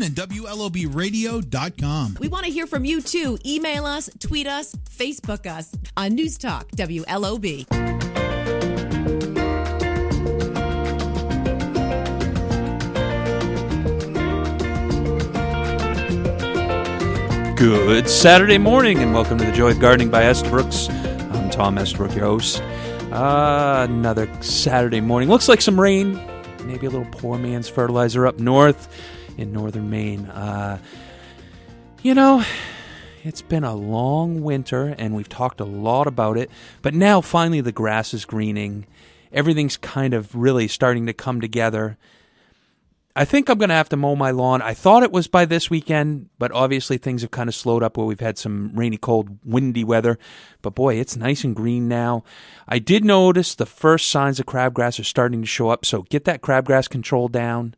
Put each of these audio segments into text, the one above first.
and WLOBradio.com. We want to hear from you too. Email us, tweet us, Facebook us on News Talk WLOB. Good Saturday morning, and welcome to the Joy of Gardening by Estabrooks. I'm Tom Estabrook, your host. Uh, another Saturday morning. Looks like some rain, maybe a little poor man's fertilizer up north in northern Maine. Uh, you know, it's been a long winter, and we've talked a lot about it, but now finally the grass is greening. Everything's kind of really starting to come together. I think I'm going to have to mow my lawn. I thought it was by this weekend, but obviously things have kind of slowed up where we've had some rainy, cold, windy weather. But boy, it's nice and green now. I did notice the first signs of crabgrass are starting to show up, so get that crabgrass control down.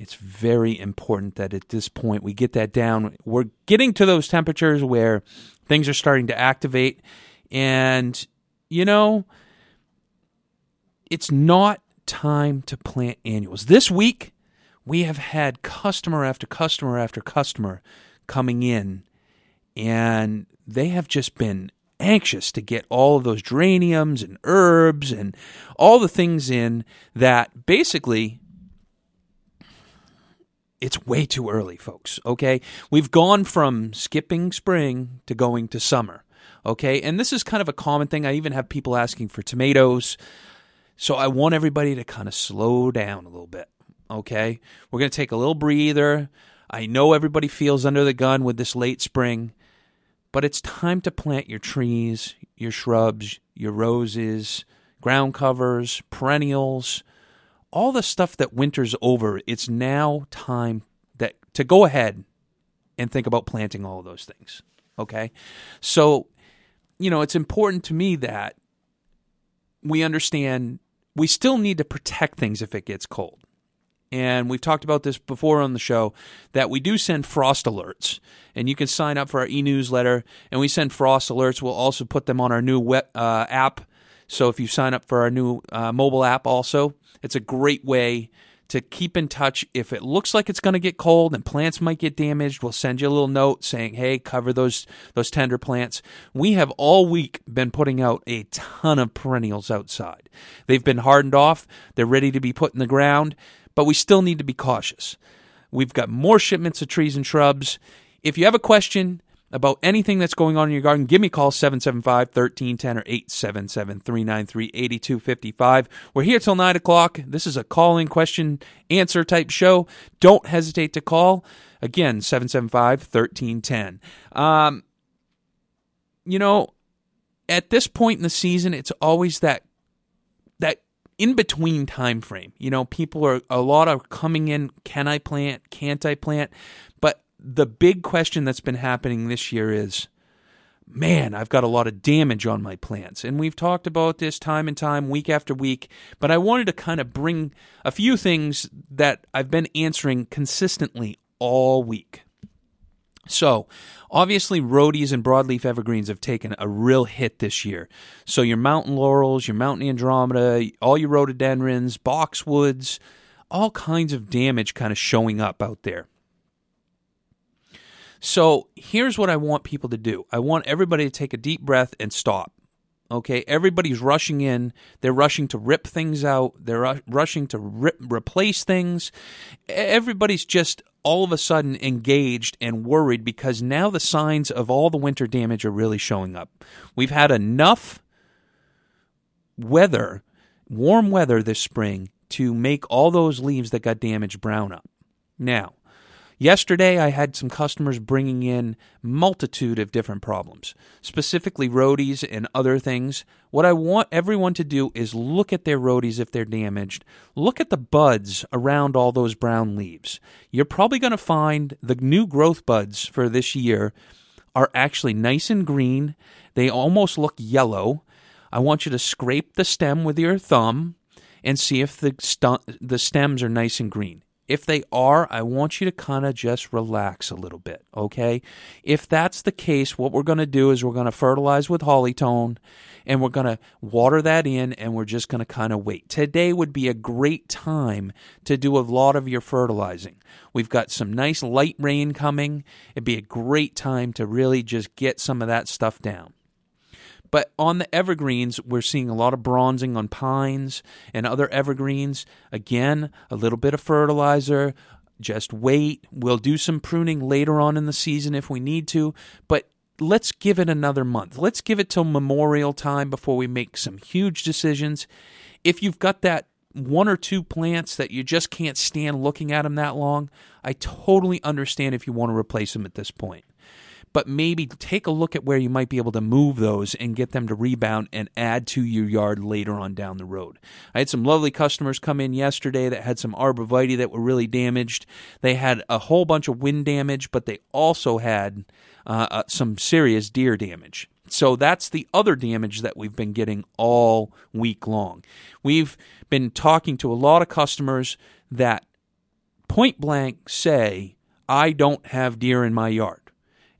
It's very important that at this point we get that down. We're getting to those temperatures where things are starting to activate. And, you know, it's not time to plant annuals. This week, we have had customer after customer after customer coming in, and they have just been anxious to get all of those geraniums and herbs and all the things in that basically it's way too early, folks. Okay. We've gone from skipping spring to going to summer. Okay. And this is kind of a common thing. I even have people asking for tomatoes. So I want everybody to kind of slow down a little bit. Okay. We're going to take a little breather. I know everybody feels under the gun with this late spring, but it's time to plant your trees, your shrubs, your roses, ground covers, perennials all the stuff that winter's over, it's now time that to go ahead and think about planting all of those things. Okay? So, you know, it's important to me that we understand we still need to protect things if it gets cold. And we've talked about this before on the show that we do send frost alerts. And you can sign up for our e newsletter, and we send frost alerts. We'll also put them on our new web, uh, app. So if you sign up for our new uh, mobile app, also, it's a great way to keep in touch. If it looks like it's going to get cold and plants might get damaged, we'll send you a little note saying, "Hey, cover those those tender plants." We have all week been putting out a ton of perennials outside. They've been hardened off, they're ready to be put in the ground, but we still need to be cautious. We've got more shipments of trees and shrubs. If you have a question, about anything that's going on in your garden, give me a call 775 1310 or 877 393 8255. We're here till 9 o'clock. This is a call in question answer type show. Don't hesitate to call. Again, 775 1310. Um, you know, at this point in the season, it's always that that in between time frame. You know, people are a lot are coming in. Can I plant? Can't I plant? The big question that's been happening this year is man, I've got a lot of damage on my plants. And we've talked about this time and time, week after week, but I wanted to kind of bring a few things that I've been answering consistently all week. So, obviously, rhodies and broadleaf evergreens have taken a real hit this year. So, your mountain laurels, your mountain andromeda, all your rhododendrons, boxwoods, all kinds of damage kind of showing up out there. So here's what I want people to do I want everybody to take a deep breath and stop. Okay, everybody's rushing in. They're rushing to rip things out. They're rushing to rip, replace things. Everybody's just all of a sudden engaged and worried because now the signs of all the winter damage are really showing up. We've had enough weather, warm weather this spring to make all those leaves that got damaged brown up. Now, Yesterday, I had some customers bringing in multitude of different problems, specifically rhodies and other things. What I want everyone to do is look at their rhodies if they're damaged. Look at the buds around all those brown leaves. You're probably going to find the new growth buds for this year are actually nice and green. They almost look yellow. I want you to scrape the stem with your thumb and see if the, the stems are nice and green If they are, I want you to kind of just relax a little bit, okay? If that's the case, what we're going to do is we're going to fertilize with Hollytone and we're going to water that in and we're just going to kind of wait. Today would be a great time to do a lot of your fertilizing. We've got some nice light rain coming. It'd be a great time to really just get some of that stuff down. But on the evergreens, we're seeing a lot of bronzing on pines and other evergreens. Again, a little bit of fertilizer. Just wait. We'll do some pruning later on in the season if we need to. But let's give it another month. Let's give it till Memorial time before we make some huge decisions. If you've got that one or two plants that you just can't stand looking at them that long, I totally understand if you want to replace them at this point but maybe take a look at where you might be able to move those and get them to rebound and add to your yard later on down the road. I had some lovely customers come in yesterday that had some arborvitae that were really damaged. They had a whole bunch of wind damage, but they also had uh, uh, some serious deer damage. So that's the other damage that we've been getting all week long. We've been talking to a lot of customers that point blank say, I don't have deer in my yard.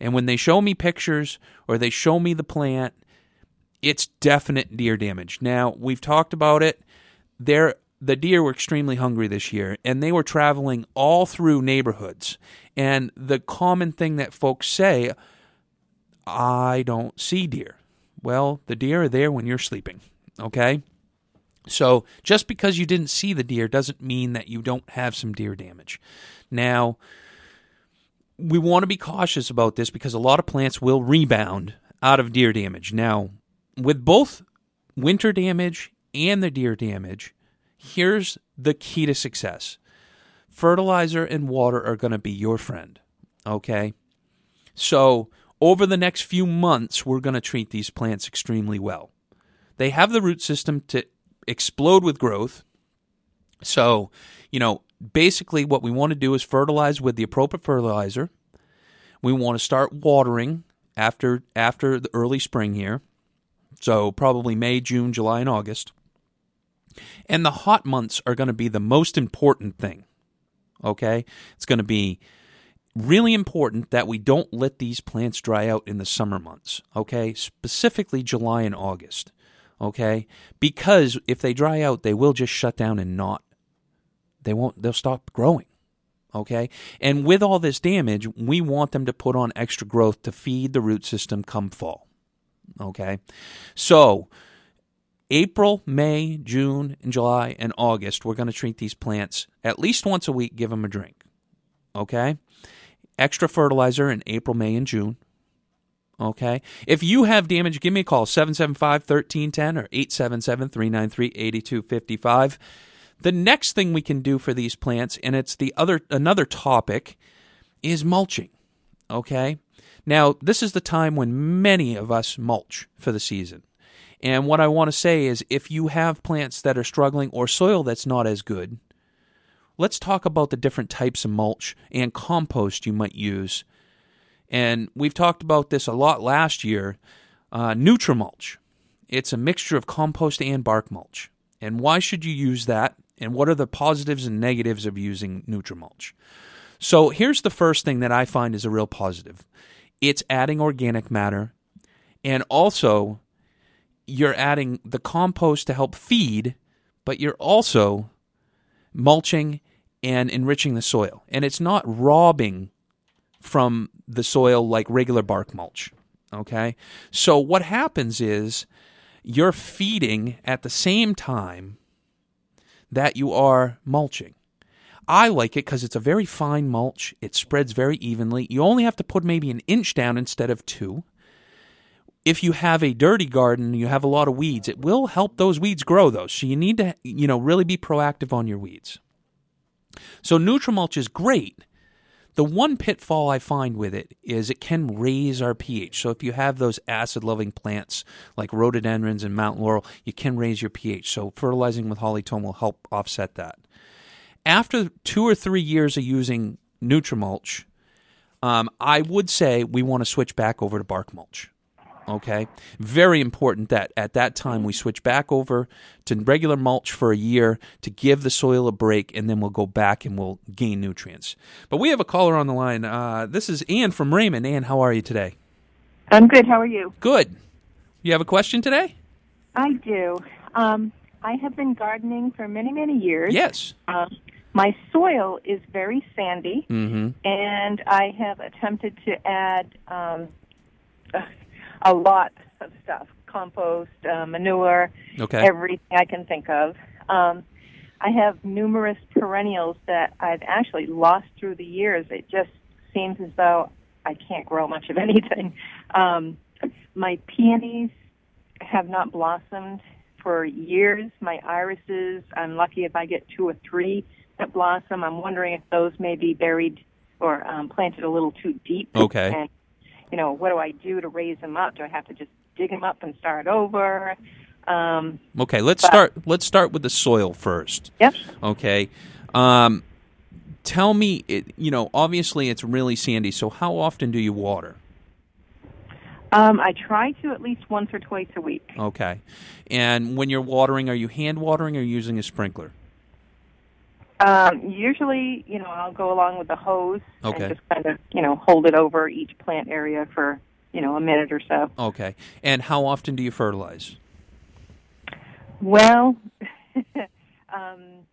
And when they show me pictures or they show me the plant, it's definite deer damage. Now, we've talked about it. There the deer were extremely hungry this year and they were traveling all through neighborhoods. And the common thing that folks say, I don't see deer. Well, the deer are there when you're sleeping, okay? So just because you didn't see the deer doesn't mean that you don't have some deer damage. Now, we want to be cautious about this because a lot of plants will rebound out of deer damage. Now, with both winter damage and the deer damage, here's the key to success fertilizer and water are going to be your friend. Okay? So, over the next few months, we're going to treat these plants extremely well. They have the root system to explode with growth. So, you know, basically what we want to do is fertilize with the appropriate fertilizer. We want to start watering after after the early spring here. So probably May, June, July and August. And the hot months are going to be the most important thing. Okay? It's going to be really important that we don't let these plants dry out in the summer months. Okay? Specifically July and August. Okay? Because if they dry out, they will just shut down and not they won't they'll stop growing okay? And with all this damage we want them to put on extra growth to feed the root system come fall okay? So april may june and july and august we're going to treat these plants at least once a week give them a drink okay? Extra fertilizer in april may and june okay? If you have damage give me a call 775-1310 or 877-393-8255 the next thing we can do for these plants, and it's the other another topic, is mulching. Okay? Now, this is the time when many of us mulch for the season. And what I want to say is if you have plants that are struggling or soil that's not as good, let's talk about the different types of mulch and compost you might use. And we've talked about this a lot last year. Uh, Nutrimulch. It's a mixture of compost and bark mulch. And why should you use that? And what are the positives and negatives of using Nutrimulch. So here's the first thing that I find is a real positive. It's adding organic matter and also you're adding the compost to help feed, but you're also mulching and enriching the soil. And it's not robbing from the soil like regular bark mulch. Okay? So what happens is you're feeding at the same time that you are mulching. I like it because it's a very fine mulch. It spreads very evenly. You only have to put maybe an inch down instead of two. If you have a dirty garden, you have a lot of weeds, it will help those weeds grow though. So you need to, you know, really be proactive on your weeds. So Nutrimulch is great the one pitfall I find with it is it can raise our pH. So if you have those acid loving plants like rhododendrons and mountain laurel, you can raise your pH. So fertilizing with Hollytone will help offset that. After two or three years of using Nutrimulch, um, I would say we want to switch back over to bark mulch. Okay, very important that at that time we switch back over to regular mulch for a year to give the soil a break, and then we'll go back and we'll gain nutrients. But we have a caller on the line. Uh, this is Ann from Raymond. Ann, how are you today? I'm good. How are you? Good. You have a question today? I do. Um, I have been gardening for many, many years. Yes. Um, my soil is very sandy, Mm-hmm. and I have attempted to add um, a lot of stuff compost, uh, manure, Okay. everything I can think of. Um, I have numerous perennials that I've actually lost through the years. It just seems as though I can't grow much of anything. Um, my peonies have not blossomed for years. My irises, I'm lucky if I get two or three that blossom. I'm wondering if those may be buried or um, planted a little too deep. Okay. And, you know, what do I do to raise them up? Do I have to just dig them up and start over? Um, Okay. Let's But- start. Let's start with the soil first. yep. Okay. Um, tell me, it, you know, obviously it's really sandy. So how often do you water? Um, I try to at least once or twice a week. Okay. And when you're watering, are you hand watering or using a sprinkler? Um, usually, you know, I'll go along with the hose Okay. and just kind of, you know, hold it over each plant area for, you know, a minute or so. Okay. And how often do you fertilize? Well, um,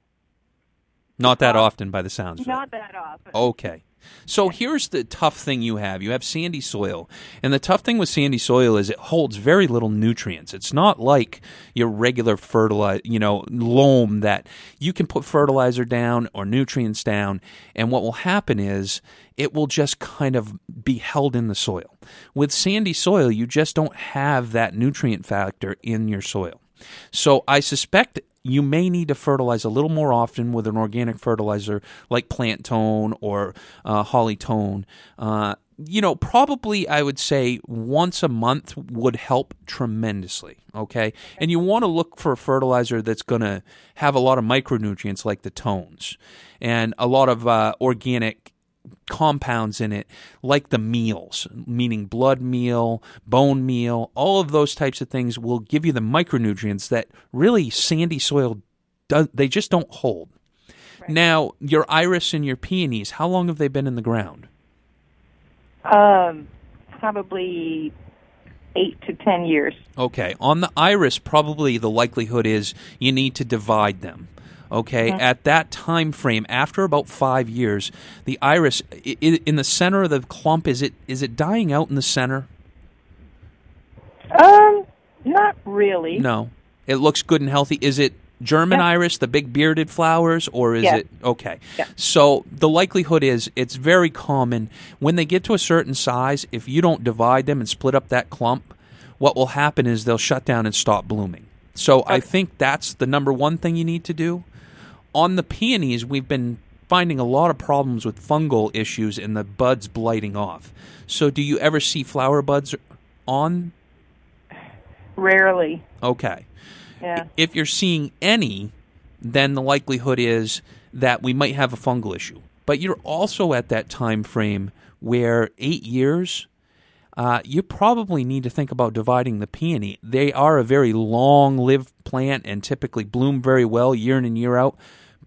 Not that often, by the sounds of it. not that often. Okay. So here's the tough thing you have. You have sandy soil. And the tough thing with sandy soil is it holds very little nutrients. It's not like your regular fertilizer, you know, loam that you can put fertilizer down or nutrients down and what will happen is it will just kind of be held in the soil. With sandy soil, you just don't have that nutrient factor in your soil. So I suspect you may need to fertilize a little more often with an organic fertilizer like plant tone or uh, holly tone. Uh, you know, probably I would say once a month would help tremendously. Okay. And you want to look for a fertilizer that's going to have a lot of micronutrients like the tones and a lot of uh, organic compounds in it, like the meals, meaning blood meal, bone meal, all of those types of things will give you the micronutrients that really sandy soil does. They just don't hold. Now, your iris and your peonies, how long have they been in the ground? Um, probably eight to ten years. Okay, on the iris, probably the likelihood is you need to divide them. Okay, at that time frame, after about five years, the iris i- i- in the center of the clump is it is it dying out in the center? Um, not really. No, it looks good and healthy. Is it German Yeah. iris, the big bearded flowers, or is Yeah. it okay? Yeah. So the likelihood is it's very common when they get to a certain size. If you don't divide them and split up that clump, what will happen is they'll shut down and stop blooming. So I think that's the number one thing you need to do. On the peonies, we've been finding a lot of problems with fungal issues and the buds blighting off. So do you ever see flower buds on? Rarely. Okay. Yeah. If you're seeing any, then the likelihood is that we might have a fungal issue. But you're also at that time frame where eight years, uh, you probably need to think about dividing the peony. They are a very long-lived plant and typically bloom very well year in and year out.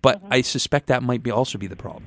But I suspect that might be also be the problem.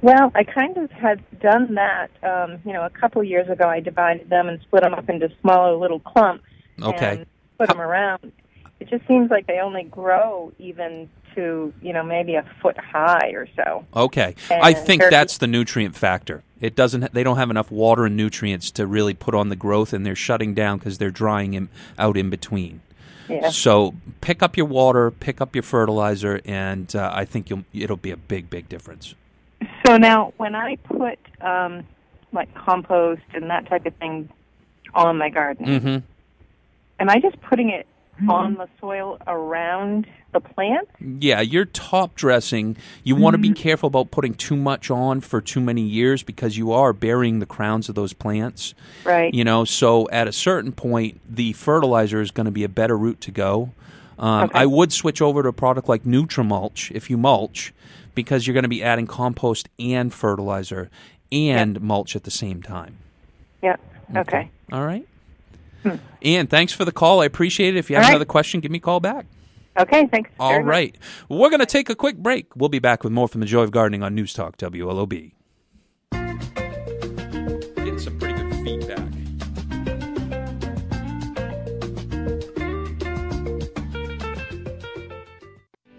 Well, I kind of had done that. Um, you know, a couple years ago, I divided them and split them up into smaller little clumps. Okay. And put them around. It just seems like they only grow even to you know maybe a foot high or so. Okay, I think that's the nutrient factor. It doesn't. They don't have enough water and nutrients to really put on the growth, and they're shutting down because they're drying in, out in between. Yeah. So pick up your water, pick up your fertilizer, and uh, I think you'll it'll be a big, big difference. So now, when I put um, like compost and that type of thing on my garden, Mm-hmm. am I just putting it on the soil around the plant? Yeah, you're top dressing. You want to be careful about putting too much on for too many years because you are burying the crowns of those plants. Right. You know, so at a certain point, the fertilizer is going to be a better route to go. Um, Okay. I would switch over to a product like Nutrimulch if you mulch, because you're going to be adding compost and fertilizer and mulch at the same time. Yeah. Okay. All right. Hmm. Ian, thanks for the call. I appreciate it. If you have right. another question, give me a call back. Okay. Thanks. All right. much. We're going to take a quick break. We'll be back with more from the Joy of Gardening on News Talk WLOB.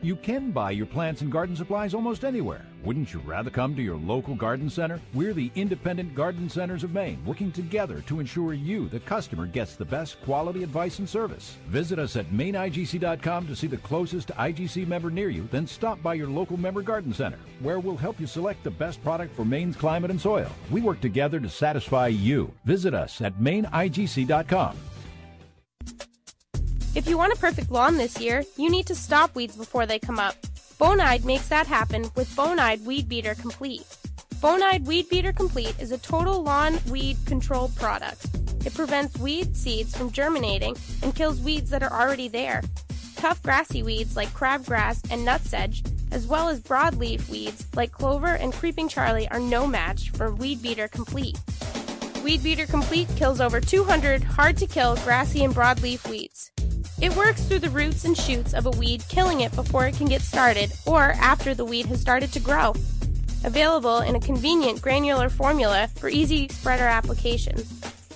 You can buy your plants and garden supplies almost anywhere. Wouldn't you rather come to your local garden center? We're the Independent Garden Centers of Maine, working together to ensure you, the customer, gets the best quality advice and service. Visit us at maineigc.com to see the closest IGC member near you, then stop by your local member garden center, where we'll help you select the best product for Maine's climate and soil. We work together to satisfy you. Visit us at maineigc.com. If you want a perfect lawn this year, you need to stop weeds before they come up. Bonide makes that happen with Bonide Weed Beater Complete. Bonide Weed Beater Complete is a total lawn weed control product. It prevents weed seeds from germinating and kills weeds that are already there. Tough grassy weeds like crabgrass and nutsedge, as well as broadleaf weeds like clover and creeping charlie are no match for Weed Beater Complete. Weed Beater Complete kills over 200 hard to kill grassy and broadleaf weeds. It works through the roots and shoots of a weed, killing it before it can get started or after the weed has started to grow. Available in a convenient granular formula for easy spreader application.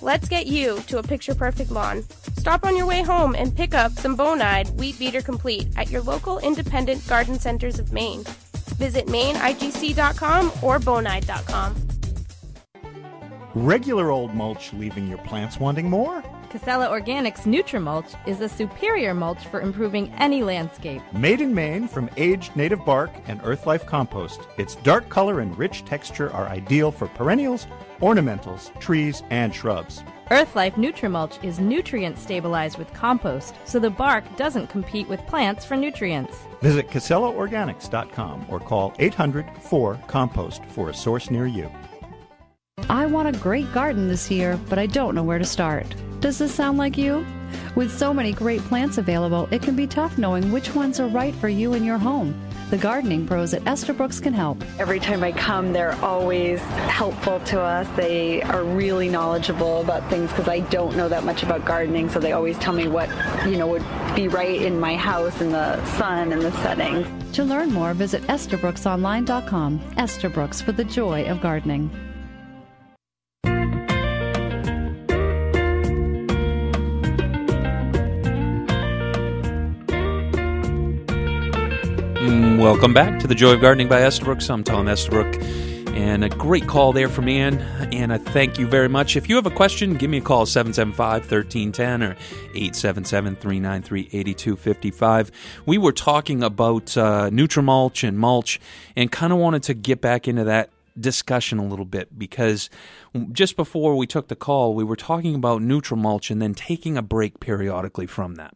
Let's get you to a picture perfect lawn. Stop on your way home and pick up some Bonide Weed Beater Complete at your local independent garden centers of Maine. Visit maineigc.com or bonide.com. Regular old mulch leaving your plants wanting more? Casella Organics Nutrimulch is a superior mulch for improving any landscape. Made in Maine from aged native bark and earthlife compost, its dark color and rich texture are ideal for perennials, ornamentals, trees, and shrubs. Earthlife Nutrimulch is nutrient stabilized with compost, so the bark doesn't compete with plants for nutrients. Visit CasellaOrganics.com or call 800 4 Compost for a source near you. I want a great garden this year, but I don't know where to start. Does this sound like you? With so many great plants available, it can be tough knowing which ones are right for you and your home. The gardening pros at Estabrooks can help. Every time I come, they're always helpful to us. They are really knowledgeable about things because I don't know that much about gardening, so they always tell me what, you know, would be right in my house and the sun and the settings. To learn more, visit EstabrooksOnline.com. Estabrooks for the joy of gardening. Welcome back to the Joy of Gardening by Estabrook. I'm Tom Estabrook, and a great call there from Ann. And I thank you very much. If you have a question, give me a call 775 1310 or 877 393 8255. We were talking about uh, Nutrimulch and mulch, and kind of wanted to get back into that discussion a little bit because just before we took the call, we were talking about Nutrimulch and then taking a break periodically from that.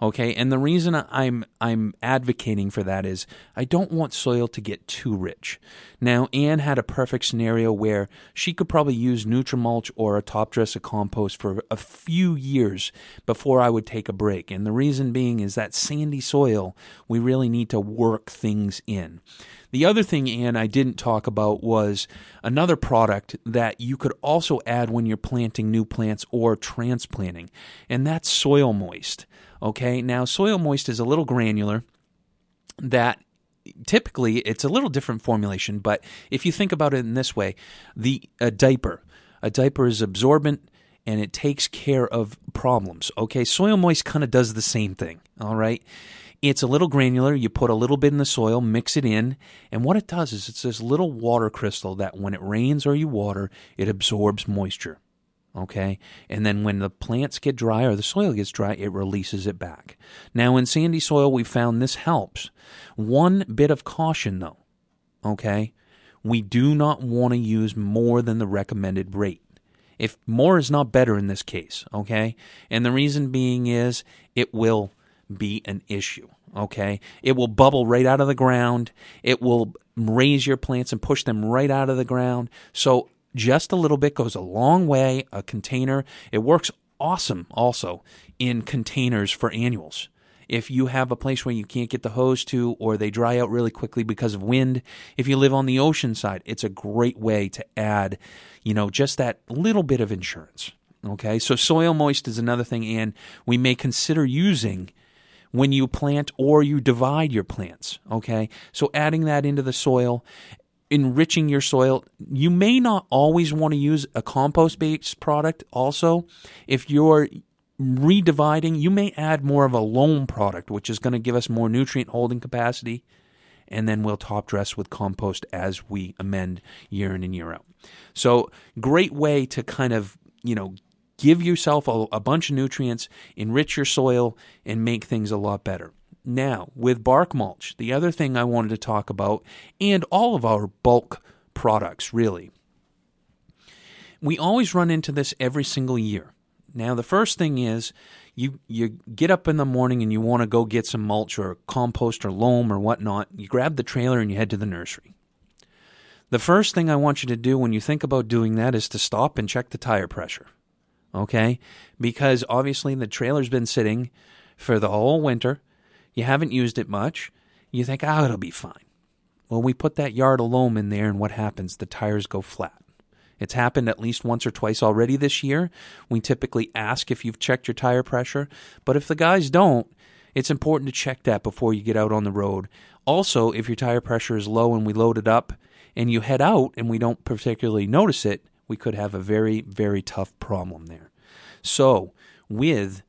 Okay, and the reason I'm I'm advocating for that is I don't want soil to get too rich. Now, Anne had a perfect scenario where she could probably use Nutrimulch or a top dress of compost for a few years before I would take a break. And the reason being is that sandy soil, we really need to work things in. The other thing, Anne, I didn't talk about was another product that you could also add when you're planting new plants or transplanting, and that's Soil Moist. Okay, now Soil Moist is a little granular that typically it's a little different formulation, but if you think about it in this way, the a diaper, a diaper is absorbent and it takes care of problems. Okay, Soil Moist kind of does the same thing. All right. It's a little granular. You put a little bit in the soil, mix it in, and what it does is it's this little water crystal that when it rains or you water, it absorbs moisture. Okay, and then when the plants get dry or the soil gets dry, it releases it back. Now, in sandy soil, we found this helps. One bit of caution though, okay, we do not want to use more than the recommended rate. If more is not better in this case, okay, and the reason being is it will be an issue. Okay, it will bubble right out of the ground. It will raise your plants and push them right out of the ground. So just a little bit goes a long way. A container, it works awesome also in containers for annuals. If you have a place where you can't get the hose to, or they dry out really quickly because of wind, if you live on the ocean side, it's a great way to add, you know, just that little bit of insurance. Okay, so soil moist is another thing, and we may consider using when you plant or you divide your plants. Okay, so adding that into the soil, enriching your soil. You may not always want to use a compost based product, also. If you're redividing, you may add more of a loam product, which is going to give us more nutrient holding capacity. And then we'll top dress with compost as we amend year in and year out. So, great way to kind of, you know, give yourself a, a bunch of nutrients, enrich your soil, and make things a lot better. Now, with bark mulch, the other thing I wanted to talk about, and all of our bulk products really, we always run into this every single year. Now, the first thing is you you get up in the morning and you want to go get some mulch or compost or loam or whatnot. You grab the trailer and you head to the nursery. The first thing I want you to do when you think about doing that is to stop and check the tire pressure okay? Because obviously the trailer's been sitting for the whole winter. You haven't used it much. You think, oh, it'll be fine. Well, we put that yard of loam in there, and what happens? The tires go flat. It's happened at least once or twice already this year. We typically ask if you've checked your tire pressure, but if the guys don't, it's important to check that before you get out on the road. Also, if your tire pressure is low and we load it up and you head out and we don't particularly notice it, we could have a very, very tough problem there. So, with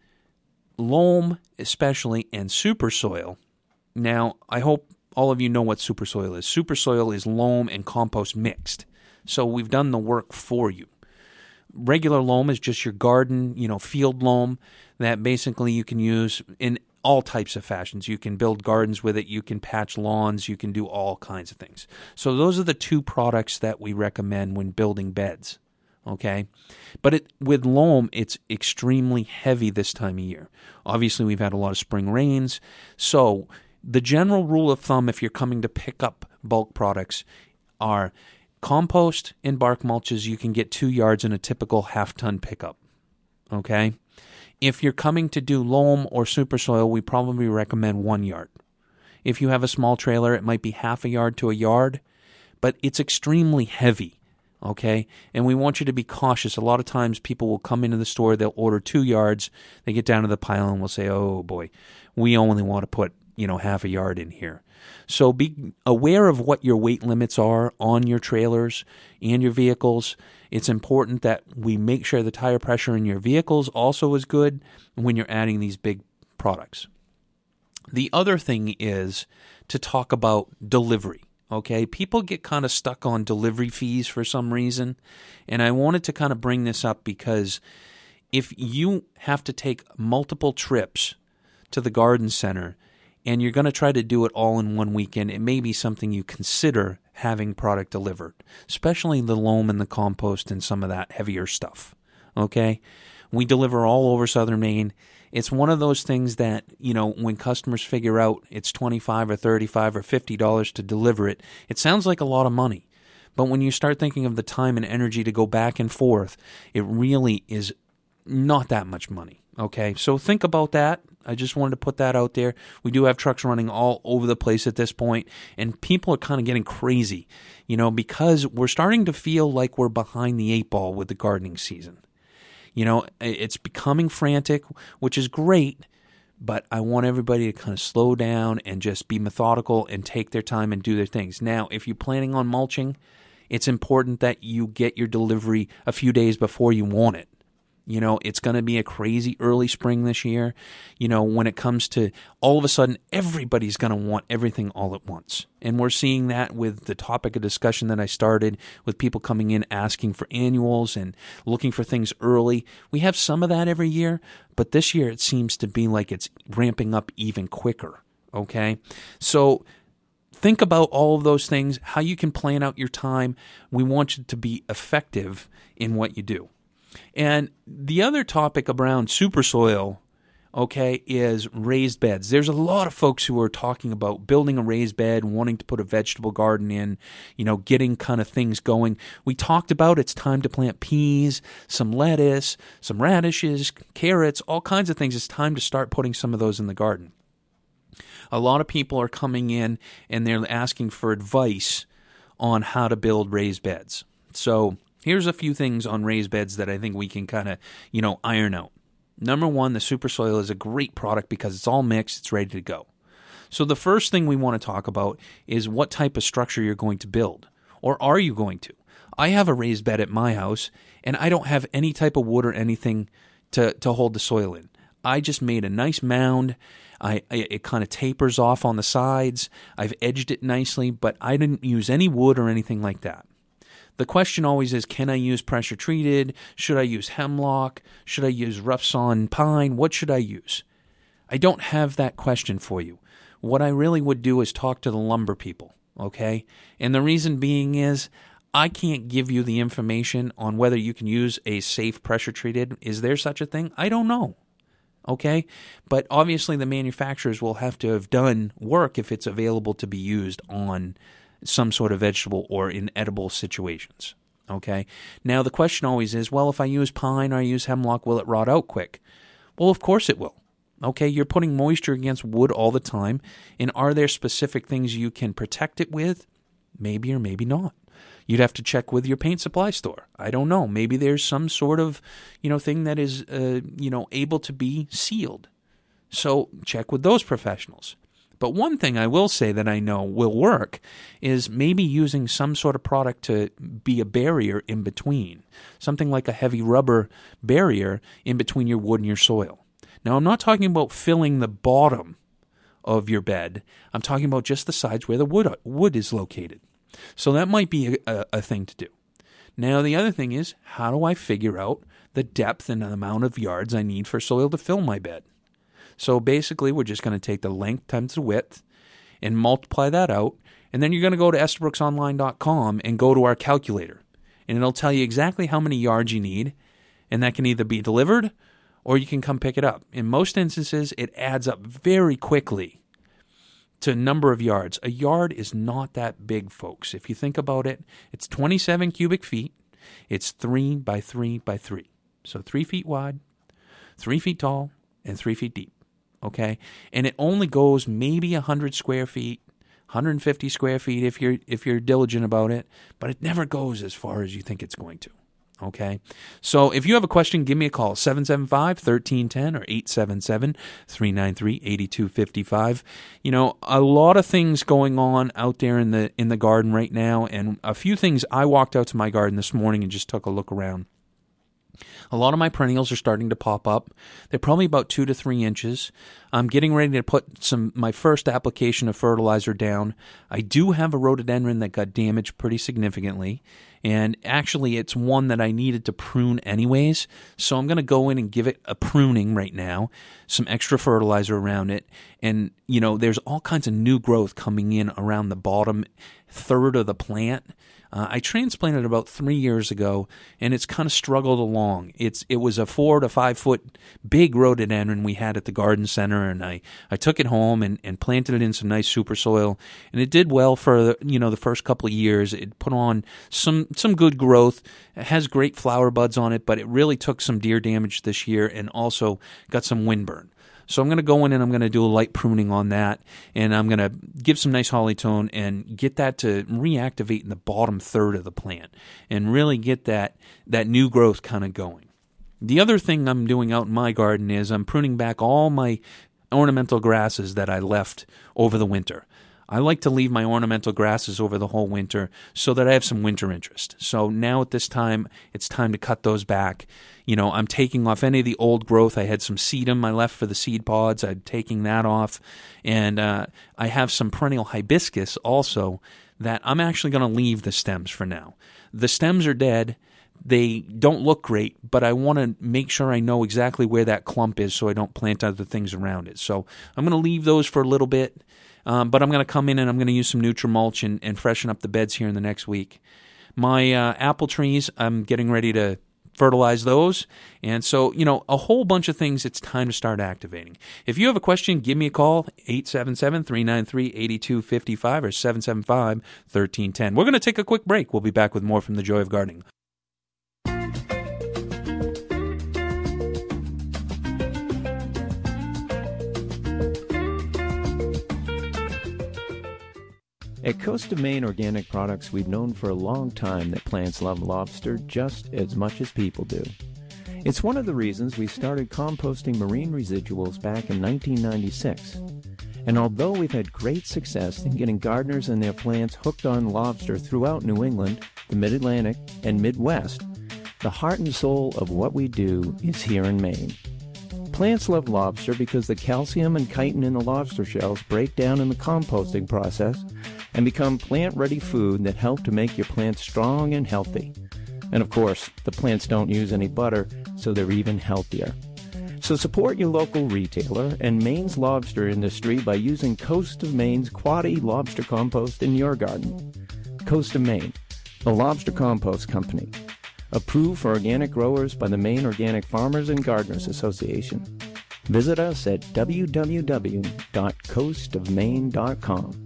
loam, especially, and super soil, now I hope all of you know what super soil is. Super soil is loam and compost mixed. So, we've done the work for you. Regular loam is just your garden, you know, field loam that basically you can use in all types of fashions. You can build gardens with it, you can patch lawns, you can do all kinds of things. So, those are the two products that we recommend when building beds okay? But it, with loam, it's extremely heavy this time of year. Obviously, we've had a lot of spring rains. So, the general rule of thumb, if you're coming to pick up bulk products, are compost and bark mulches, you can get two yards in a typical half ton pickup, okay? If you're coming to do loam or super soil, we probably recommend one yard. If you have a small trailer, it might be half a yard to a yard, but it's extremely heavy okay? And we want you to be cautious. A lot of times people will come into the store, they'll order two yards, they get down to the pile and we'll say, oh boy, we only want to put, you know, half a yard in here. So be aware of what your weight limits are on your trailers and your vehicles. It's important that we make sure the tire pressure in your vehicles also is good when you're adding these big products. The other thing is to talk about delivery. Okay, people get kind of stuck on delivery fees for some reason. And I wanted to kind of bring this up because if you have to take multiple trips to the garden center and you're going to try to do it all in one weekend, it may be something you consider having product delivered, especially the loam and the compost and some of that heavier stuff. Okay, we deliver all over southern Maine. It's one of those things that you know when customers figure out it's 25 or 35 or 50 dollars to deliver it it sounds like a lot of money. But when you start thinking of the time and energy to go back and forth it really is not that much money okay? So think about that. I just wanted to put that out there. We do have trucks running all over the place at this point and people are kind of getting crazy you know because we're starting to feel like we're behind the eight ball with the gardening season you know, it's becoming frantic, which is great, but I want everybody to kind of slow down and just be methodical and take their time and do their things. Now, if you're planning on mulching, it's important that you get your delivery a few days before you want it. You know, it's going to be a crazy early spring this year. You know, when it comes to all of a sudden, everybody's going to want everything all at once. And we're seeing that with the topic of discussion that I started with people coming in asking for annuals and looking for things early. We have some of that every year, but this year it seems to be like it's ramping up even quicker. Okay. So, think about all of those things, how you can plan out your time. We want you to be effective in what you do. And the other topic around super soil, okay, is raised beds. There's a lot of folks who are talking about building a raised bed, wanting to put a vegetable garden in, you know, getting kind of things going. We talked about it's time to plant peas, some lettuce, some radishes, carrots, all kinds of things. It's time to start putting some of those in the garden. A lot of people are coming in and they're asking for advice on how to build raised beds. So, Here's a few things on raised beds that I think we can kind of, you know, iron out. Number one, the super soil is a great product because it's all mixed, it's ready to go. So the first thing we want to talk about is what type of structure you're going to build, or are you going to? I have a raised bed at my house, and I don't have any type of wood or anything to, to hold the soil in. I just made a nice mound. I, I it kind of tapers off on the sides. I've edged it nicely, but I didn't use any wood or anything like that. The question always is can I use pressure treated? Should I use hemlock? Should I use rough sawn pine? What should I use? I don't have that question for you. What I really would do is talk to the lumber people, okay? And the reason being is I can't give you the information on whether you can use a safe pressure treated. Is there such a thing? I don't know. Okay? But obviously, the manufacturers will have to have done work if it's available to be used on some sort of vegetable or in edible situations. Okay. Now the question always is, well, if I use pine or I use hemlock, will it rot out quick? Well, of course it will. Okay, you're putting moisture against wood all the time, and are there specific things you can protect it with? Maybe or maybe not. You'd have to check with your paint supply store. I don't know. Maybe there's some sort of, you know, thing that is, uh, you know, able to be sealed. So check with those professionals. But one thing I will say that I know will work is maybe using some sort of product to be a barrier in between, something like a heavy rubber barrier in between your wood and your soil. Now, I'm not talking about filling the bottom of your bed, I'm talking about just the sides where the wood, wood is located. So that might be a, a thing to do. Now, the other thing is, how do I figure out the depth and the amount of yards I need for soil to fill my bed? So basically, we're just going to take the length times the width and multiply that out. And then you're going to go to estabrooksonline.com and go to our calculator. And it'll tell you exactly how many yards you need. And that can either be delivered or you can come pick it up. In most instances, it adds up very quickly to number of yards. A yard is not that big, folks. If you think about it, it's 27 cubic feet. It's 3 by 3 by 3. So 3 feet wide, 3 feet tall, and 3 feet deep okay? And it only goes maybe 100 square feet, 150 square feet if you're if you're diligent about it, but it never goes as far as you think it's going to. Okay. So if you have a question, give me a call 775 1310 or 877 393 8255. You know, a lot of things going on out there in the in the garden right now and a few things I walked out to my garden this morning and just took a look around. A lot of my perennials are starting to pop up. They're probably about two to three inches. I'm getting ready to put some my first application of fertilizer down. I do have a rhododendron that got damaged pretty significantly, and actually it's one that I needed to prune anyways. So I'm going to go in and give it a pruning right now, some extra fertilizer around it, and you know there's all kinds of new growth coming in around the bottom third of the plant. Uh, I transplanted about three years ago, and it's kind of struggled along. It's it was a four to five foot big rhododendron we had at the garden center, and I, I took it home and, and planted it in some nice super soil, and it did well for you know the first couple of years. It put on some some good growth. It has great flower buds on it, but it really took some deer damage this year, and also got some windburn. So I'm going to go in and I'm going to do a light pruning on that, and I'm going to give some nice holly tone and get that to reactivate in the bottom third of the plant, and really get that that new growth kind of going. The other thing I'm doing out in my garden is I'm pruning back all my ornamental grasses that I left over the winter. I like to leave my ornamental grasses over the whole winter so that I have some winter interest. So now at this time, it's time to cut those back. You know, I'm taking off any of the old growth. I had some sedum I left for the seed pods. I'm taking that off. And uh, I have some perennial hibiscus also that I'm actually going to leave the stems for now. The stems are dead. They don't look great, but I want to make sure I know exactly where that clump is so I don't plant other things around it. So I'm going to leave those for a little bit. Um, but I'm going to come in and I'm going to use some Nutrimulch and, and freshen up the beds here in the next week. My uh, apple trees, I'm getting ready to fertilize those. And so, you know, a whole bunch of things it's time to start activating. If you have a question, give me a call, 877-393-8255 or 775-1310. We're going to take a quick break. We'll be back with more from The Joy of Gardening. At Coast of Maine Organic Products, we've known for a long time that plants love lobster just as much as people do. It's one of the reasons we started composting marine residuals back in 1996. And although we've had great success in getting gardeners and their plants hooked on lobster throughout New England, the Mid Atlantic, and Midwest, the heart and soul of what we do is here in Maine. Plants love lobster because the calcium and chitin in the lobster shells break down in the composting process and become plant ready food that help to make your plants strong and healthy. And of course, the plants don't use any butter, so they're even healthier. So support your local retailer and Maine's lobster industry by using Coast of Maine's Quality Lobster Compost in your garden. Coast of Maine, the Lobster Compost Company. Approved for organic growers by the Maine Organic Farmers and Gardeners Association. Visit us at www.coastofmaine.com.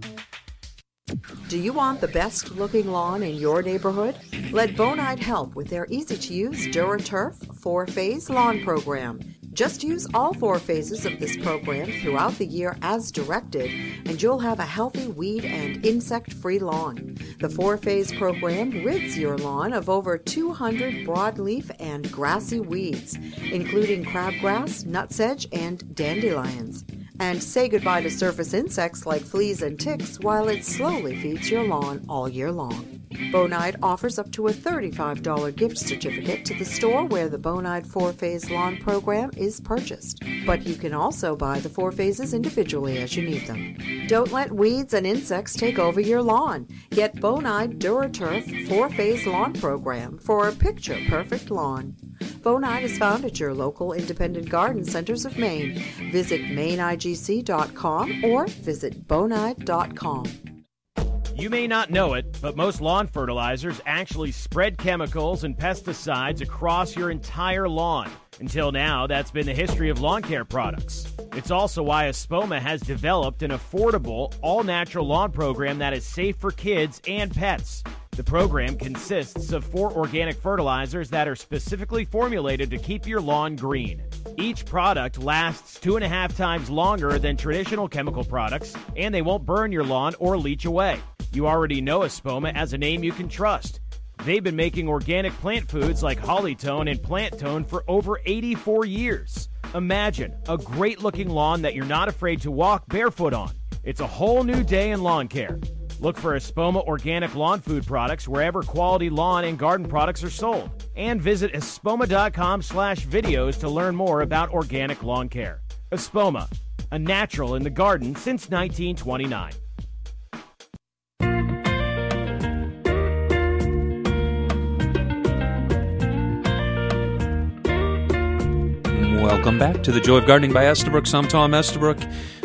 Do you want the best looking lawn in your neighborhood? Let Bonide help with their easy to use DuraTurf four phase lawn program. Just use all four phases of this program throughout the year as directed, and you'll have a healthy weed and insect free lawn. The four phase program rids your lawn of over 200 broadleaf and grassy weeds, including crabgrass, nutsedge, and dandelions. And say goodbye to surface insects like fleas and ticks while it slowly feeds your lawn all year long. Bonide offers up to a $35 gift certificate to the store where the Bonide four phase lawn program is purchased. But you can also buy the four phases individually as you need them. Don't let weeds and insects take over your lawn. Get Bonide DuraTurf four phase lawn program for a picture perfect lawn. Bonide is found at your local independent garden centers of Maine. Visit maineigc.com or visit bonide.com. You may not know it, but most lawn fertilizers actually spread chemicals and pesticides across your entire lawn. Until now, that's been the history of lawn care products. It's also why Espoma has developed an affordable, all natural lawn program that is safe for kids and pets. The program consists of four organic fertilizers that are specifically formulated to keep your lawn green. Each product lasts two and a half times longer than traditional chemical products, and they won't burn your lawn or leach away. You already know Espoma as a name you can trust. They've been making organic plant foods like Hollytone and Plant Tone for over 84 years. Imagine a great looking lawn that you're not afraid to walk barefoot on. It's a whole new day in lawn care. Look for Espoma organic lawn food products wherever quality lawn and garden products are sold. And visit espoma.com slash videos to learn more about organic lawn care. Espoma, a natural in the garden since 1929. Welcome back to the Joy of Gardening by Estabrook. I'm Tom Estabrook.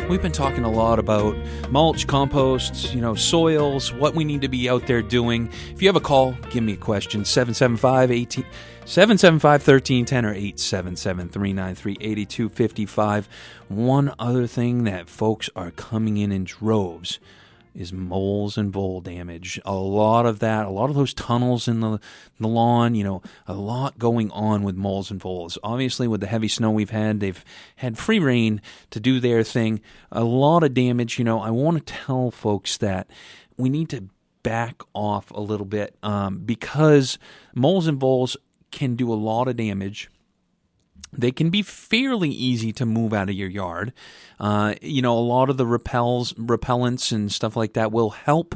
We've been talking a lot about mulch, composts, you know, soils, what we need to be out there doing. If you have a call, give me a question 775 18 775 1310 or 877 393 8255. One other thing that folks are coming in in droves is moles and vole damage. A lot of that, a lot of those tunnels in the, the lawn, you know, a lot going on with moles and voles. Obviously, with the heavy snow we've had, they've had free reign to do their thing. A lot of damage. You know, I want to tell folks that we need to back off a little bit um, because moles and voles can do a lot of damage they can be fairly easy to move out of your yard. Uh, you know, a lot of the repels, repellents and stuff like that will help,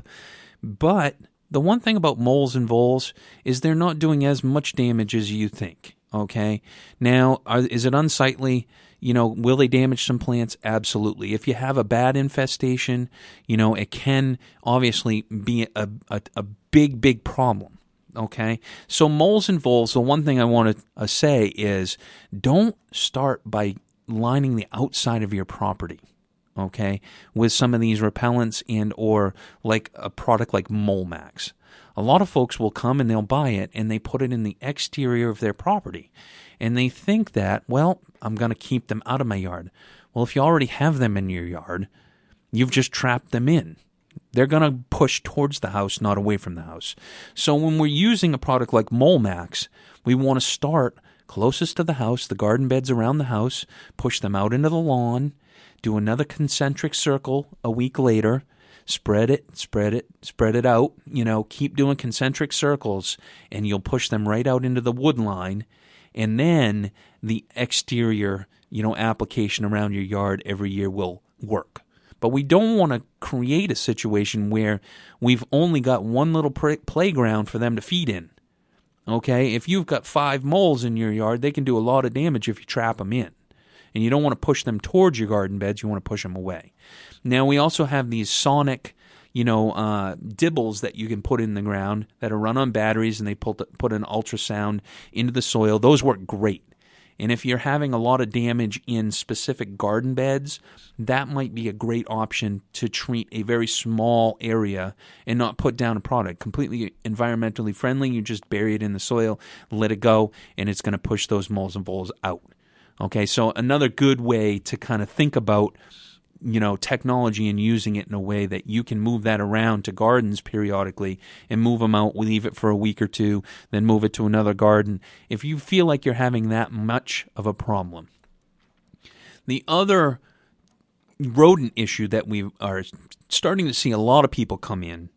but the one thing about moles and voles is they're not doing as much damage as you think. Okay, now are, is it unsightly? You know, will they damage some plants? Absolutely. If you have a bad infestation, you know, it can obviously be a, a, a big, big problem. Okay, so moles and voles. The one thing I want to uh, say is don't start by lining the outside of your property. Okay, with some of these repellents and or like a product like Molemax. A lot of folks will come and they'll buy it and they put it in the exterior of their property, and they think that well, I'm going to keep them out of my yard. Well, if you already have them in your yard, you've just trapped them in. They're going to push towards the house, not away from the house. So when we're using a product like Molemax, we want to start closest to the house, the garden beds around the house, push them out into the lawn, do another concentric circle a week later, Spread it, spread it, spread it out. You know, keep doing concentric circles, and you'll push them right out into the wood line. And then the exterior, you know, application around your yard every year will work. But we don't want to create a situation where we've only got one little playground for them to feed in. Okay, if you've got five moles in your yard, they can do a lot of damage if you trap them in. And you don't want to push them towards your garden beds, you want to push them away. Now, we also have these sonic, you know, uh, dibbles that you can put in the ground that are run on batteries and they put an ultrasound into the soil. Those work great. And if you're having a lot of damage in specific garden beds, that might be a great option to treat a very small area and not put down a product. Completely environmentally friendly, you just bury it in the soil, let it go, and it's going to push those moles and voles out. Okay, so another good way to kind of think about you know technology and using it in a way that you can move that around to gardens periodically and move them out leave it for a week or two then move it to another garden. If you feel like you're having that much of a problem. The other rodent issue that we are starting to see a lot of people come in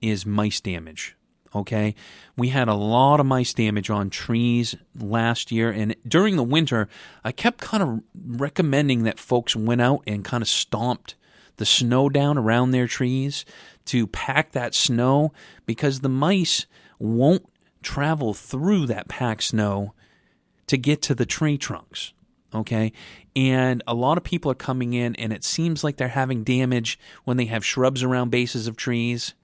is mice damage okay? We had a lot of mice damage on trees last year, and during the winter, I kept kind of recommending that folks went out and kind of stomped the snow down around their trees to pack that snow because the mice won't travel through that packed snow to get to the tree trunks. Okay. And a lot of people are coming in, and it seems like they're having damage when they have shrubs around bases of trees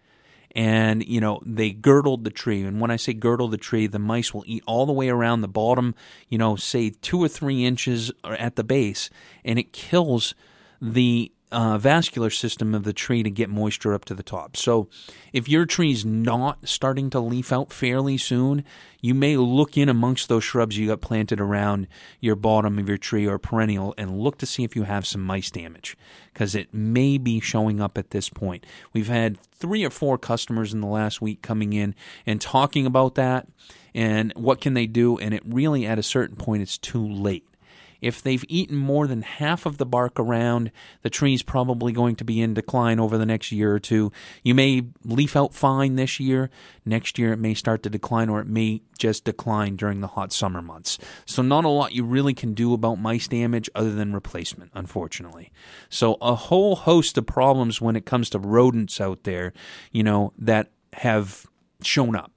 and you know they girdled the tree. And when i say girdle the tree the mice will eat all the way around the bottom you know say two or three inches at the base and it kills the uh, vascular system of the tree to get moisture up to the top. So, if your tree's not starting to leaf out fairly soon, you may look in amongst those shrubs you got planted around your bottom of your tree or perennial and look to see if you have some mice damage because it may be showing up at this point. We've had three or four customers in the last week coming in and talking about that and what can they do, and it really at a certain point it's too late if they've eaten more than half of the bark around, the tree's probably going to be in decline over the next year or two. You may leaf out fine this year. Next year, it may start to decline, or it may just decline during the hot summer months. So, not a lot you really can do about mice damage other than replacement, unfortunately. So, a whole host of problems when it comes to rodents out there, you know, that have shown up.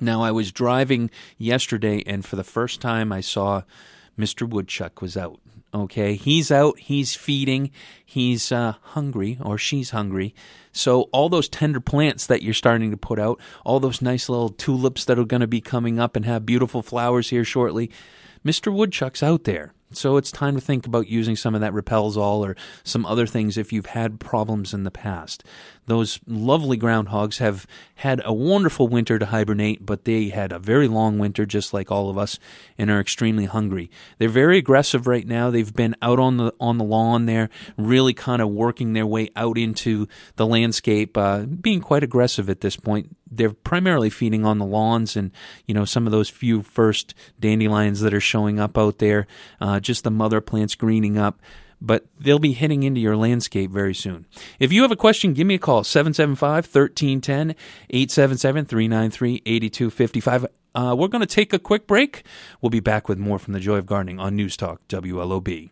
Now, I was driving yesterday, and for the first time, I saw Mr. Woodchuck was out. Okay, he's out, he's feeding, he's uh, hungry, or she's hungry. So, all those tender plants that you're starting to put out, all those nice little tulips that are going to be coming up and have beautiful flowers here shortly, Mr. Woodchuck's out there. So it's time to think about using some of that Repels-All or some other things if you've had problems in the past. Those lovely groundhogs have had a wonderful winter to hibernate, but they had a very long winter, just like all of us, and are extremely hungry. They're very aggressive right now. They've been out on the on the lawn there, really kind of working their way out into the landscape, uh, being quite aggressive at this point. They're primarily feeding on the lawns and you know some of those few first dandelions that are showing up out there, uh, just the mother plants greening up but they'll be hitting into your landscape very soon. If you have a question, give me a call 775 1310 877 393 8255. Uh, we're going to take a quick break. We'll be back with more from the Joy of Gardening on News Talk WLOB.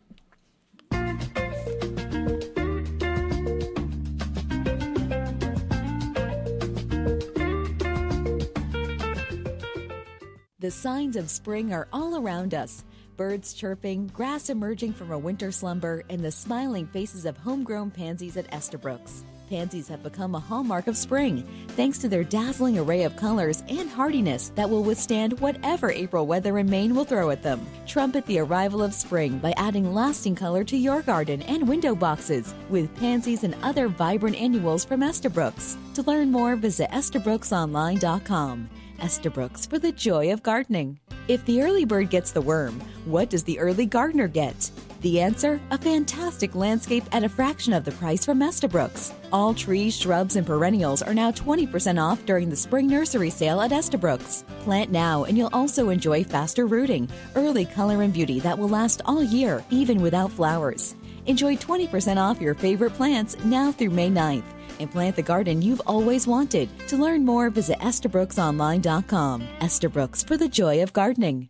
The signs of spring are all around us birds chirping, grass emerging from a winter slumber, and the smiling faces of homegrown pansies at Estabrooks. Pansies have become a hallmark of spring, thanks to their dazzling array of colors and hardiness that will withstand whatever April weather in Maine will throw at them. Trumpet the arrival of spring by adding lasting color to your garden and window boxes with pansies and other vibrant annuals from Estabrooks. To learn more, visit EstabrooksOnline.com. Estabrooks for the joy of gardening. If the early bird gets the worm, what does the early gardener get? The answer? A fantastic landscape at a fraction of the price from Estabrooks. All trees, shrubs, and perennials are now 20% off during the spring nursery sale at Estabrooks. Plant now and you'll also enjoy faster rooting, early color and beauty that will last all year, even without flowers. Enjoy 20% off your favorite plants now through May 9th and plant the garden you've always wanted. To learn more, visit EstabrooksOnline.com. Estabrooks for the joy of gardening.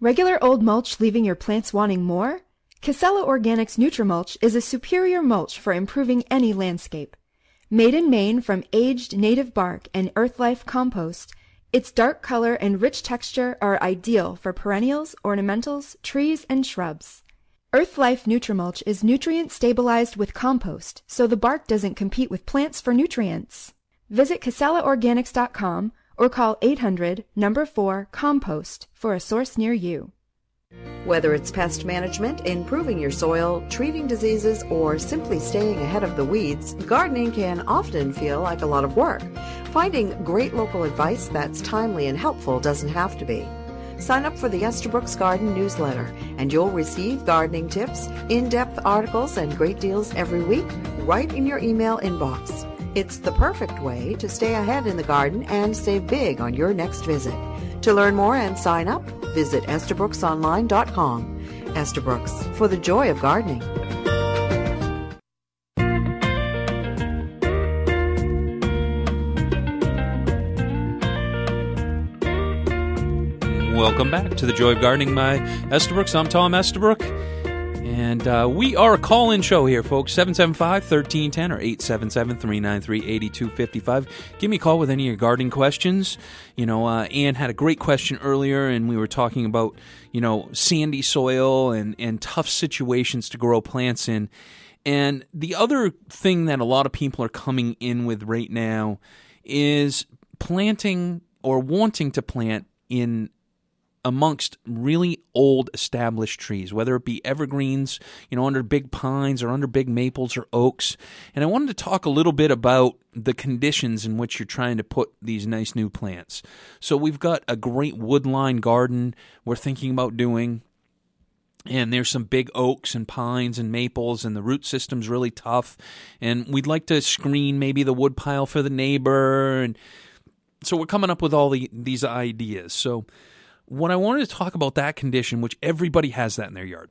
Regular old mulch leaving your plants wanting more? Casella Organics Nutrimulch is a superior mulch for improving any landscape. Made in Maine from aged native bark and earthlife compost, its dark color and rich texture are ideal for perennials, ornamentals, trees, and shrubs. Earthlife Nutrimulch is nutrient stabilized with compost, so the bark doesn't compete with plants for nutrients. Visit CasellaOrganics.com or call 800 number 4 compost for a source near you. Whether it's pest management, improving your soil, treating diseases, or simply staying ahead of the weeds, gardening can often feel like a lot of work. Finding great local advice that's timely and helpful doesn't have to be. Sign up for the Estabrooks Garden newsletter, and you'll receive gardening tips, in depth articles, and great deals every week right in your email inbox. It's the perfect way to stay ahead in the garden and save big on your next visit. To learn more and sign up, visit EstabrooksOnline.com. Estabrooks, for the joy of gardening. Welcome back to the Joy of Gardening by Estabrooks. I'm Tom Estabrook. And uh, we are a call in show here, folks. 775 1310 or 877 393 8255. Give me a call with any of your gardening questions. You know, uh, had a great question earlier, and we were talking about, you know, sandy soil and, and tough situations to grow plants in. And the other thing that a lot of people are coming in with right now is planting or wanting to plant in amongst really old established trees, whether it be evergreens, you know, under big pines or under big maples or oaks. And I wanted to talk a little bit about the conditions in which you're trying to put these nice new plants. So we've got a great woodline garden we're thinking about doing. And there's some big oaks and pines and maples, and the root system's really tough. And we'd like to screen maybe the woodpile for the neighbor. And so we're coming up with all the, these ideas. So what I wanted to talk about that condition, which everybody has that in their yard.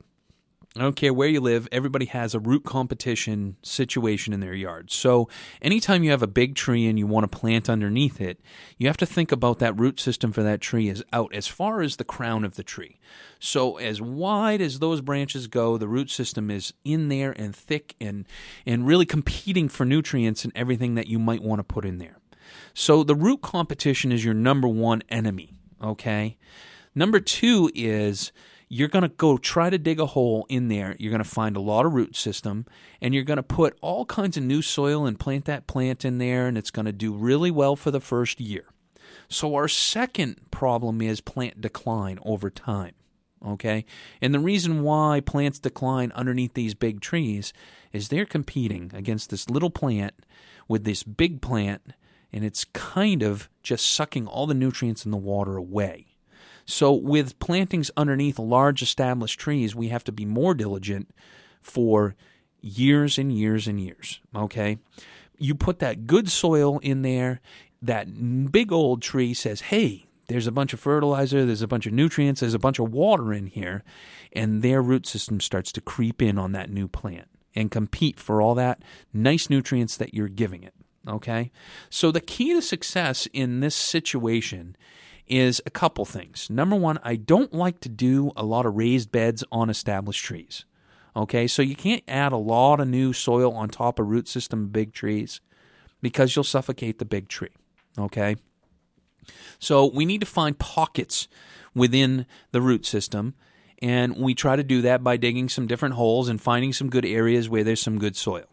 I don't care where you live, everybody has a root competition situation in their yard. So, anytime you have a big tree and you want to plant underneath it, you have to think about that root system for that tree is out as far as the crown of the tree. So, as wide as those branches go, the root system is in there and thick and, and really competing for nutrients and everything that you might want to put in there. So, the root competition is your number one enemy Okay. Number two is you're going to go try to dig a hole in there. You're going to find a lot of root system and you're going to put all kinds of new soil and plant that plant in there, and it's going to do really well for the first year. So, our second problem is plant decline over time. Okay. And the reason why plants decline underneath these big trees is they're competing against this little plant with this big plant and it's kind of just sucking all the nutrients in the water away. So, with plantings underneath large established trees, we have to be more diligent for years and years and years. Okay? You put that good soil in there, that big old tree says, hey, there's a bunch of fertilizer, there's a bunch of nutrients, there's a bunch of water in here, and their root system starts to creep in on that new plant and compete for all that nice nutrients that you're giving it. Okay? So the key to success in this situation is a couple things. Number one, I don't like to do a lot of raised beds on established trees. Okay, so you can't add a lot of new soil on top of root system of big trees because you'll suffocate the big tree. Okay, so we need to find pockets within the root system, and we try to do that by digging some different holes and finding some good areas where there's some good soil.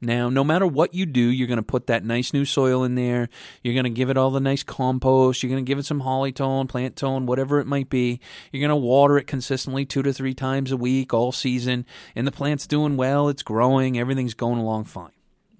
Now, no matter what you do, you're going to put that nice new soil in there. You're going to give it all the nice compost. You're going to give it some holly tone, plant tone, whatever it might be. You're going to water it consistently two to three times a week all season. And the plant's doing well. It's growing. Everything's going along fine.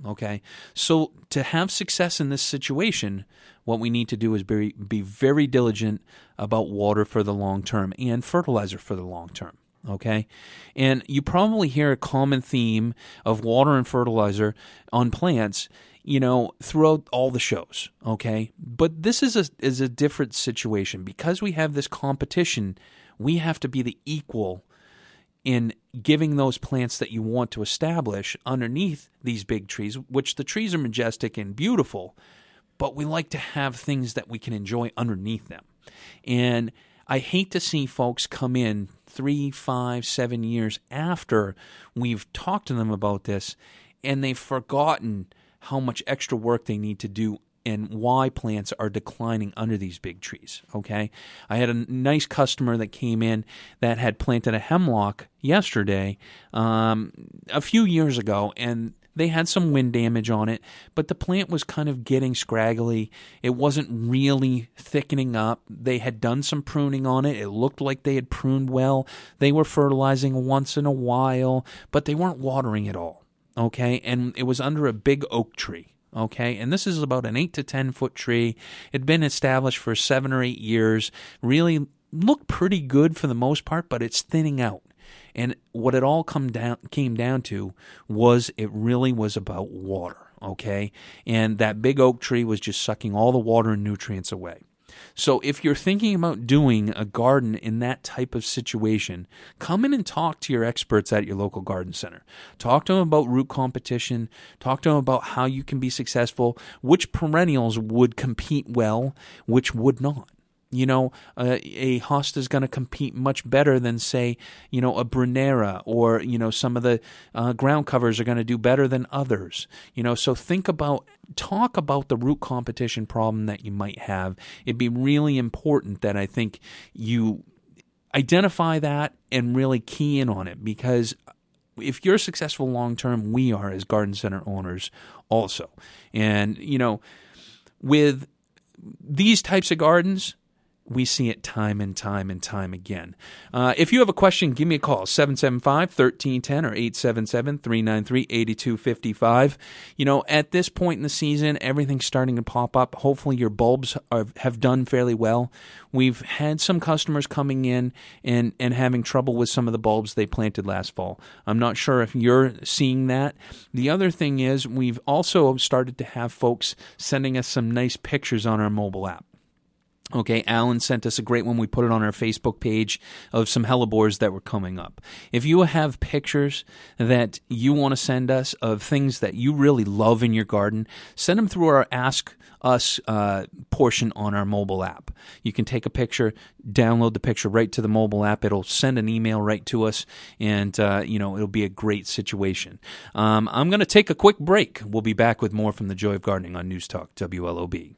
Okay. So to have success in this situation, what we need to do is be, be very diligent about water for the long term and fertilizer for the long term okay? And you probably hear a common theme of water and fertilizer on plants, you know, throughout all the shows, okay? But this is a is a different situation because we have this competition, we have to be the equal in giving those plants that you want to establish underneath these big trees, which the trees are majestic and beautiful, but we like to have things that we can enjoy underneath them. And I hate to see folks come in three, five, seven years after we've talked to them about this and they've forgotten how much extra work they need to do and why plants are declining under these big trees. Okay. I had a nice customer that came in that had planted a hemlock yesterday, um, a few years ago, and they had some wind damage on it, but the plant was kind of getting scraggly. It wasn't really thickening up. They had done some pruning on it. It looked like they had pruned well. They were fertilizing once in a while, but they weren't watering at all. Okay. And it was under a big oak tree. Okay, and this is about an eight to ten foot tree. It had been established for seven or eight years. Really looked pretty good for the most part, but it's thinning out. And what it all come down came down to was it really was about water, okay? And that big oak tree was just sucking all the water and nutrients away. So if you're thinking about doing a garden in that type of situation, come in and talk to your experts at your local garden center. Talk to them about root competition, talk to them about how you can be successful, which perennials would compete well, which would not. You know, a hosta is going to compete much better than, say, you know, a Brunnera or, you know, some of the uh, ground covers are going to do better than others. You know, so think about, talk about the root competition problem that you might have. It'd be really important that I think you identify that and really key in on it because if you're successful long term, we are as garden center owners also. And, you know, with these types of gardens, we see it time and time and time again. Uh, if you have a question, give me a call 775 1310 or 877 393 8255. You know, at this point in the season, everything's starting to pop up. Hopefully, your bulbs are, have done fairly well. We've had some customers coming in and, and having trouble with some of the bulbs they planted last fall. I'm not sure if you're seeing that. The other thing is, we've also started to have folks sending us some nice pictures on our mobile app. Okay, Alan sent us a great one. We put it on our Facebook page of some hellebores that were coming up. If you have pictures that you want to send us of things that you really love in your garden, send them through our Ask Us uh, portion on our mobile app. You can take a picture, download the picture right to the mobile app. It'll send an email right to us, and uh, you know it'll be a great situation. Um, I'm going to take a quick break. We'll be back with more from the Joy of Gardening on News Talk WLOB.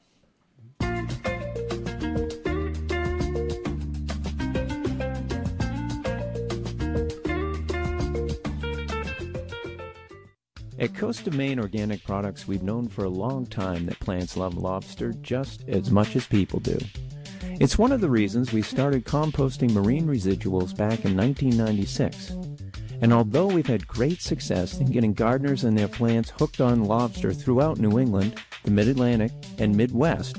At Coast of Maine Organic Products, we've known for a long time that plants love lobster just as much as people do. It's one of the reasons we started composting marine residuals back in 1996. And although we've had great success in getting gardeners and their plants hooked on lobster throughout New England, the Mid Atlantic, and Midwest,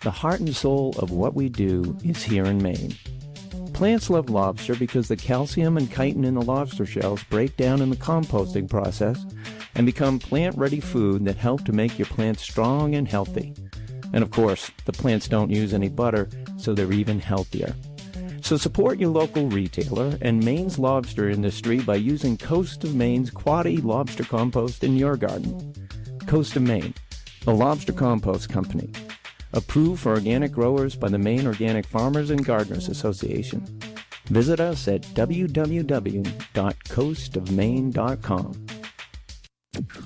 the heart and soul of what we do is here in Maine. Plants love lobster because the calcium and chitin in the lobster shells break down in the composting process and become plant ready food that help to make your plants strong and healthy. And of course, the plants don't use any butter, so they're even healthier. So support your local retailer and Maine's lobster industry by using Coast of Maine's Quoddy Lobster Compost in your garden. Coast of Maine, the lobster compost company. Approved for organic growers by the Maine Organic Farmers and Gardeners Association. Visit us at www.coastofmaine.com.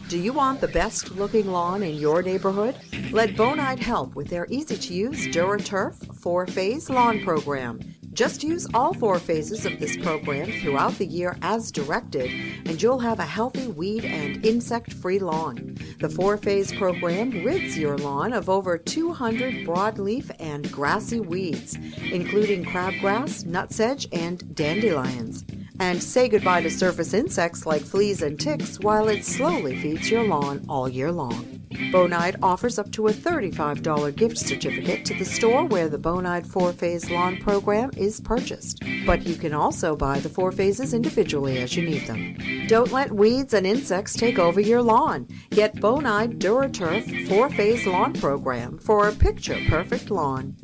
Do you want the best looking lawn in your neighborhood? Let Bonide help with their easy to use DuraTurf four phase lawn program. Just use all four phases of this program throughout the year as directed, and you'll have a healthy weed and insect free lawn. The four phase program rids your lawn of over 200 broadleaf and grassy weeds, including crabgrass, nutsedge, and dandelions and say goodbye to surface insects like fleas and ticks while it slowly feeds your lawn all year long. Bonide offers up to a $35 gift certificate to the store where the Bonide 4 Phase Lawn Program is purchased. But you can also buy the four phases individually as you need them. Don't let weeds and insects take over your lawn. Get Bonide DuraTurf 4 Phase Lawn Program for a picture perfect lawn.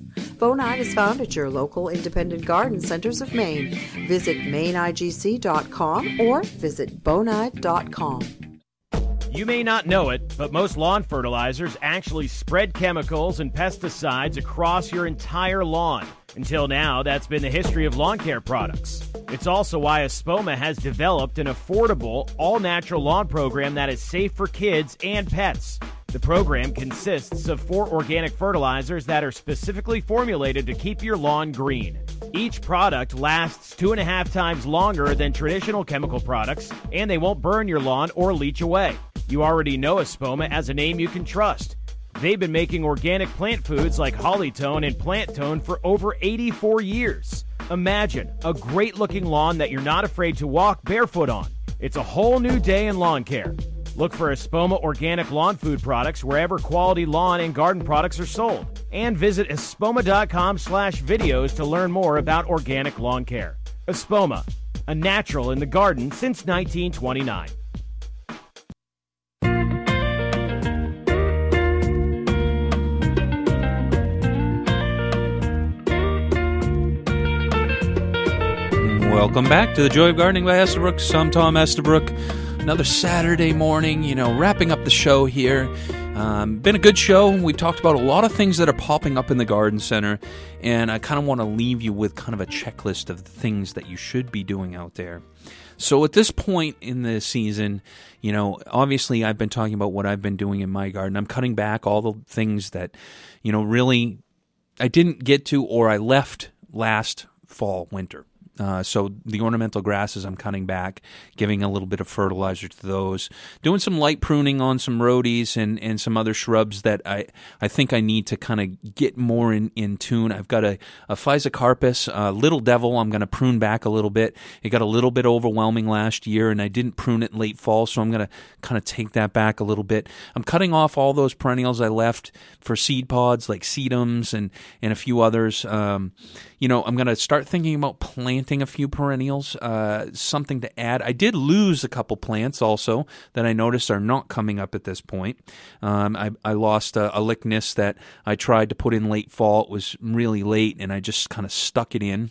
Bonide is found at your local independent garden centers of Maine. Visit maineigc.com or visit bonide.com. You may not know it, but most lawn fertilizers actually spread chemicals and pesticides across your entire lawn. Until now, that's been the history of lawn care products. It's also why Espoma has developed an affordable, all natural lawn program that is safe for kids and pets. The program consists of four organic fertilizers that are specifically formulated to keep your lawn green. Each product lasts two and a half times longer than traditional chemical products, and they won't burn your lawn or leach away. You already know Espoma as a name you can trust. They've been making organic plant foods like Hollytone and Plant Tone for over 84 years. Imagine a great looking lawn that you're not afraid to walk barefoot on. It's a whole new day in lawn care. Look for Espoma organic lawn food products wherever quality lawn and garden products are sold. And visit espoma.com slash videos to learn more about organic lawn care. Espoma, a natural in the garden since 1929. Welcome back to the Joy of Gardening by Estabrook. I'm Tom Estabrook. Another Saturday morning, you know, wrapping up the show here. Um, been a good show. We've talked about a lot of things that are popping up in the garden center, and I kind of want to leave you with kind of a checklist of the things that you should be doing out there. So at this point in the season, you know, obviously I've been talking about what I've been doing in my garden. I'm cutting back all the things that, you know, really I didn't get to or I left last fall, winter. Uh, so the ornamental grasses I'm cutting back, giving a little bit of fertilizer to those, doing some light pruning on some rhodies and, and some other shrubs that I, I think I need to kind of get more in, in tune. I've got a, a Physocarpus, a Little Devil, I'm going to prune back a little bit. It got a little bit overwhelming last year and I didn't prune it late fall, so I'm going to kind of take that back a little bit. I'm cutting off all those perennials I left for seed pods like sedums and, and a few others. Um, you know, I'm going to start thinking about planting a few perennials, uh, something to add. I did lose a couple plants also that I noticed are not coming up at this point. Um, I, I, lost a, a that I tried to put in late fall. It was really late, and I just kind of stuck it in.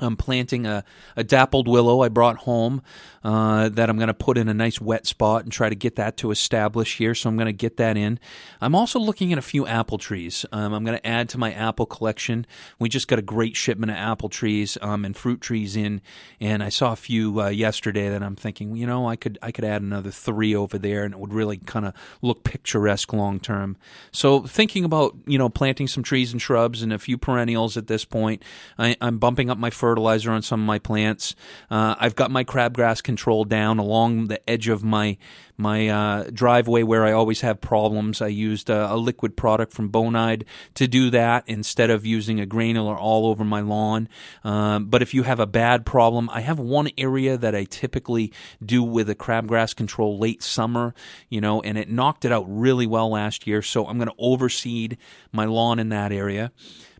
I'm planting a, a dappled willow I brought home uh, that I'm going to put in a nice wet spot and try to get that to establish here. So I'm going to get that in. I'm also looking at a few apple trees. Um, I'm going to add to my apple collection. We just got a great shipment of apple trees um, and fruit trees in, and I saw a few uh, yesterday that I'm thinking, you know, I could I could add another three over there, and it would really kind of look picturesque long term. So thinking about you know planting some trees and shrubs and a few perennials at this point. I, I'm bumping up my fertilizer on some of my plants. Uh, I've got my crabgrass control down along the edge of my my uh, driveway where I always have problems. I used a, a, liquid product from Bonide to do that instead of using a granular all over my lawn. Um, but if you have a bad problem, I have one area that I typically do with a crabgrass control late summer, you know, and it knocked it out really well last year. So I'm going to overseed my lawn in that area.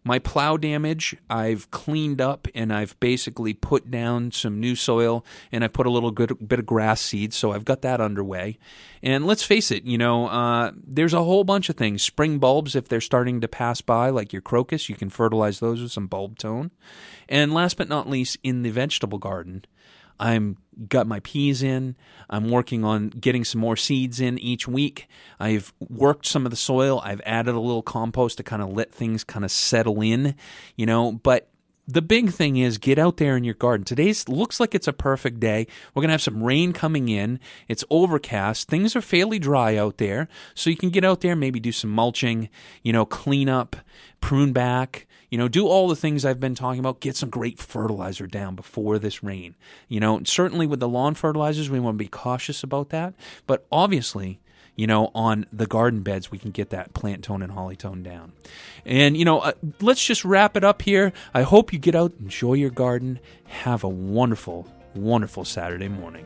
My plow damage, I've cleaned up and I've basically put down some new soil and I put a little good, bit of grass seed, so I've got that underway. And let's face it, you know, uh, there's a whole bunch of things. Spring bulbs, if they're starting to pass by, like your crocus, you can fertilize those with some bulb tone. And last but not least, in the vegetable garden, I'm got my peas in. I'm working on getting some more seeds in each week. I've worked some of the soil. I've added a little compost to kind of let things kind of settle in, you know, but the big thing is get out there in your garden. Today's looks like it's a perfect day. We're going to have some rain coming in. It's overcast. Things are fairly dry out there. So you can get out there, maybe do some mulching, you know, clean up, prune back, you know, do all the things I've been talking about. Get some great fertilizer down before this rain. You know, certainly with the lawn fertilizers, we want to be cautious about that. But obviously, you know, on the garden beds, we can get that plant tone and holly tone down. And, you know, uh, let's just wrap it up here. I hope you get out, enjoy your garden, have a wonderful, wonderful Saturday morning.